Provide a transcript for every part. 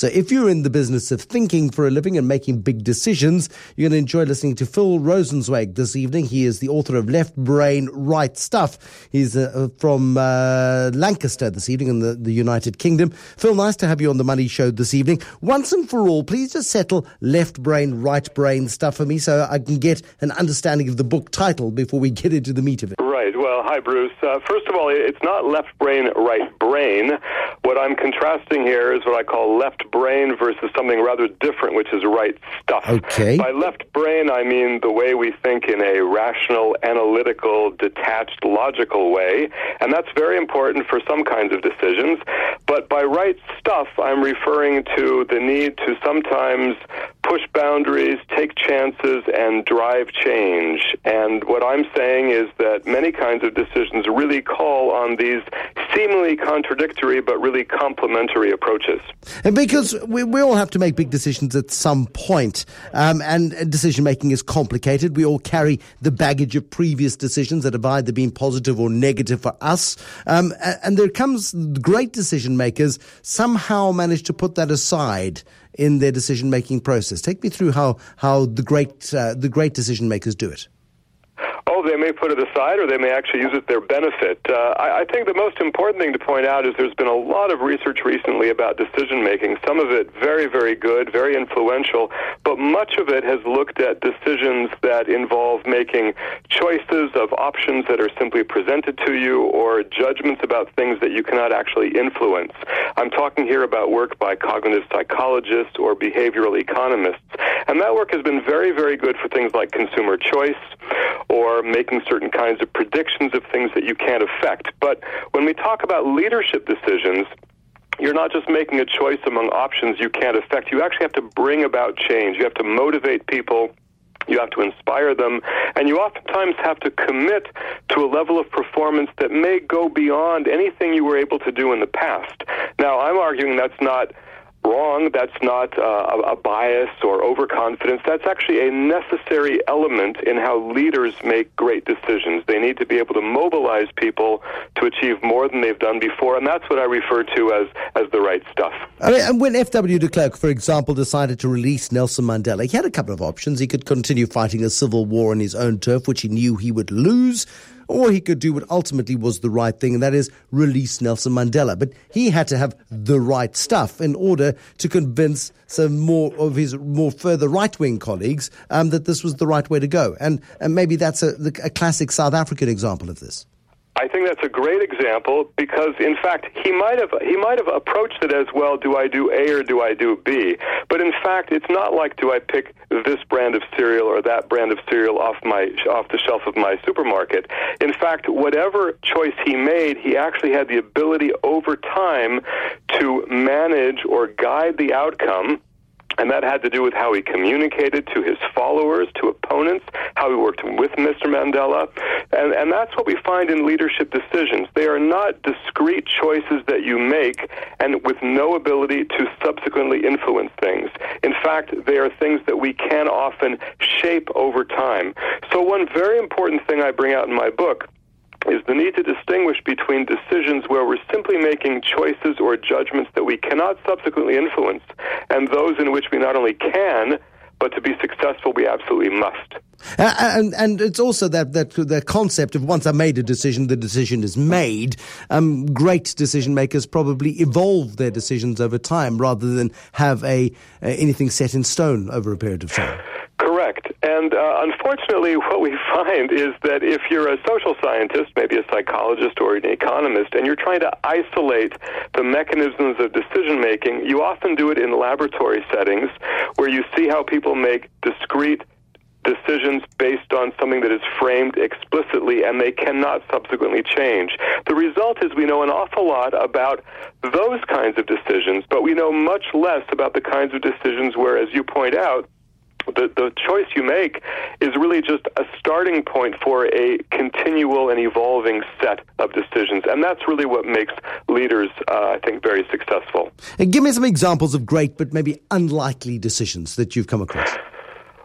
So if you're in the business of thinking for a living and making big decisions, you're going to enjoy listening to Phil Rosenzweig this evening. He is the author of Left Brain, Right Stuff. He's uh, from uh, Lancaster this evening in the, the United Kingdom. Phil, nice to have you on the Money Show this evening. Once and for all, please just settle left brain, right brain stuff for me so I can get an understanding of the book title before we get into the meat of it. Well, hi, Bruce. Uh, first of all, it's not left brain, right brain. What I'm contrasting here is what I call left brain versus something rather different, which is right stuff. Okay. By left brain, I mean the way we think in a rational, analytical, detached, logical way, and that's very important for some kinds of decisions. But by right stuff, I'm referring to the need to sometimes push boundaries, take chances, and drive change. And what I'm saying is that many kinds of decisions really call on these seemingly contradictory but really complementary approaches. And because we, we all have to make big decisions at some point, um, and decision making is complicated. We all carry the baggage of previous decisions that have either been positive or negative for us. Um, and there comes great decision makers somehow manage to put that aside in their decision making process. Take me through how, how the great uh, the great decision makers do it. They may put it aside or they may actually use it to their benefit. Uh, I, I think the most important thing to point out is there's been a lot of research recently about decision making, some of it very, very good, very influential, but much of it has looked at decisions that involve making choices of options that are simply presented to you or judgments about things that you cannot actually influence. I'm talking here about work by cognitive psychologists or behavioral economists. And that work has been very, very good for things like consumer choice or making certain kinds of predictions of things that you can't affect. But when we talk about leadership decisions, you're not just making a choice among options you can't affect. You actually have to bring about change. You have to motivate people. You have to inspire them, and you oftentimes have to commit to a level of performance that may go beyond anything you were able to do in the past. Now, I'm arguing that's not wrong. That's not uh, a, bias or overconfidence. That's actually a necessary element in how leaders make great decisions. They need to be able to mobilize people to achieve more than they've done before, and that's what I refer to as, as the right stuff. I mean, when F.W. de Klerk, for example, decided to release Nelson Mandela, he had a couple of options. He could continue fighting a civil war on his own turf, which he knew he would lose or he could do what ultimately was the right thing, and that is release Nelson Mandela. But he had to have the right stuff in order to convince some more of his more further right wing colleagues um, that this was the right way to go. And, and maybe that's a, a classic South African example of this. I think that's a great example because, in fact, he might have he might have approached it as well. Do I do A or do I do B? But in fact, it's not like do I pick this brand of cereal or that brand of cereal off my off the shelf of my supermarket. In fact, whatever choice he made, he actually had the ability over time to manage or guide the outcome and that had to do with how he communicated to his followers, to opponents, how he worked with Mr. Mandela. And, and that's what we find in leadership decisions. They are not discrete choices that you make and with no ability to subsequently influence things. In fact, they are things that we can often shape over time. So, one very important thing I bring out in my book is the need to distinguish between decisions where we're simply making choices or judgments that we cannot subsequently influence and those in which we not only can, but to be successful, we absolutely must. And and it's also that that the concept of once I made a decision, the decision is made. Um, great decision makers probably evolve their decisions over time rather than have a uh, anything set in stone over a period of time. And uh, unfortunately, what we find is that if you're a social scientist, maybe a psychologist or an economist, and you're trying to isolate the mechanisms of decision making, you often do it in laboratory settings where you see how people make discrete decisions based on something that is framed explicitly and they cannot subsequently change. The result is we know an awful lot about those kinds of decisions, but we know much less about the kinds of decisions where, as you point out, the, the choice you make is really just a starting point for a continual and evolving set of decisions. And that's really what makes leaders, uh, I think, very successful. And give me some examples of great but maybe unlikely decisions that you've come across.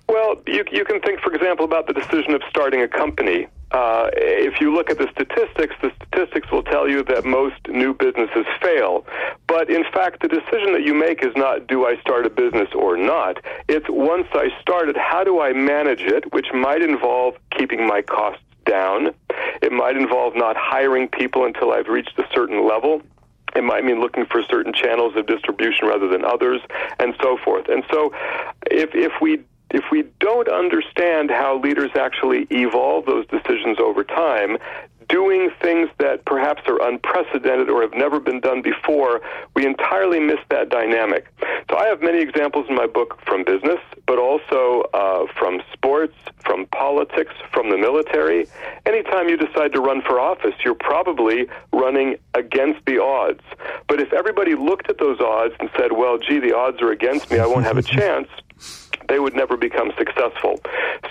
Well, you, you can think, for example, about the decision of starting a company. uh, if you look at the statistics, the statistics will tell you that most new businesses fail. But in fact, the decision that you make is not do I start a business or not. It's once I start it, how do I manage it, which might involve keeping my costs down. It might involve not hiring people until I've reached a certain level. It might mean looking for certain channels of distribution rather than others, and so forth. And so, if if we if we don't understand how leaders actually evolve those decisions over time, doing things that perhaps are unprecedented or have never been done before, we entirely miss that dynamic. So I have many examples in my book from business, but also uh, from sports, from politics, from the military. Anytime you decide to run for office, you're probably running against the odds. But if everybody looked at those odds and said, well, gee, the odds are against me, I won't have a chance, they would never become successful.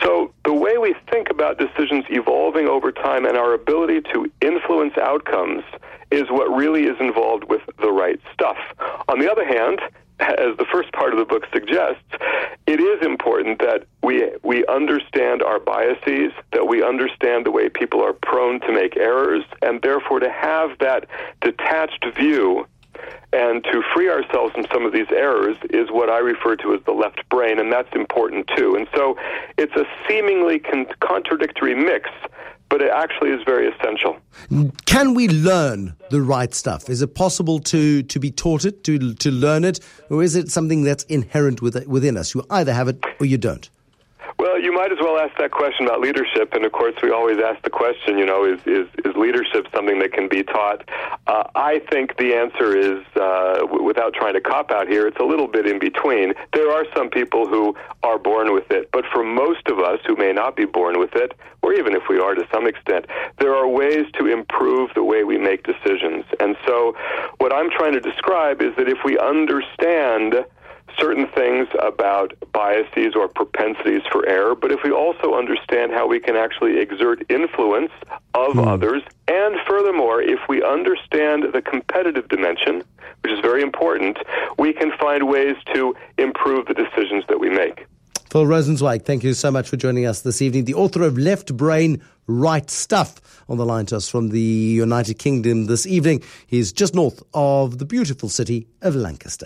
So the way we think about decisions evolving over time and our ability to influence outcomes is what really is involved with the right stuff. On the other hand, as the first part of the book suggests, it is important that we we understand our biases, that we understand the way people are prone to make errors, and therefore to have that detached view and to free ourselves from some of these errors is what I refer to as the left brain, and that's important too. And so it's a seemingly con- contradictory mix, but it actually is very essential. Can we learn the right stuff? Is it possible to, to be taught it, to, to learn it, or is it something that's inherent with, within us? You either have it or you don't. Well, you might as well ask that question about leadership, and of course, we always ask the question, you know, is is, is leadership something that can be taught? Uh, I think the answer is, uh, w- without trying to cop out here, it's a little bit in between. There are some people who are born with it, but for most of us who may not be born with it, or even if we are to some extent, there are ways to improve the way we make decisions. And so, what I'm trying to describe is that if we understand certain things about biases or propensities for error, but if we also understand how we can actually exert influence of mm. others, and furthermore, if we understand the competitive dimension, which is very important, we can find ways to improve the decisions that we make. Phil Rosenzweig, thank you so much for joining us this evening. The author of Left Brain, Right Stuff, on the line to us from the United Kingdom this evening. He's just north of the beautiful city of Lancaster.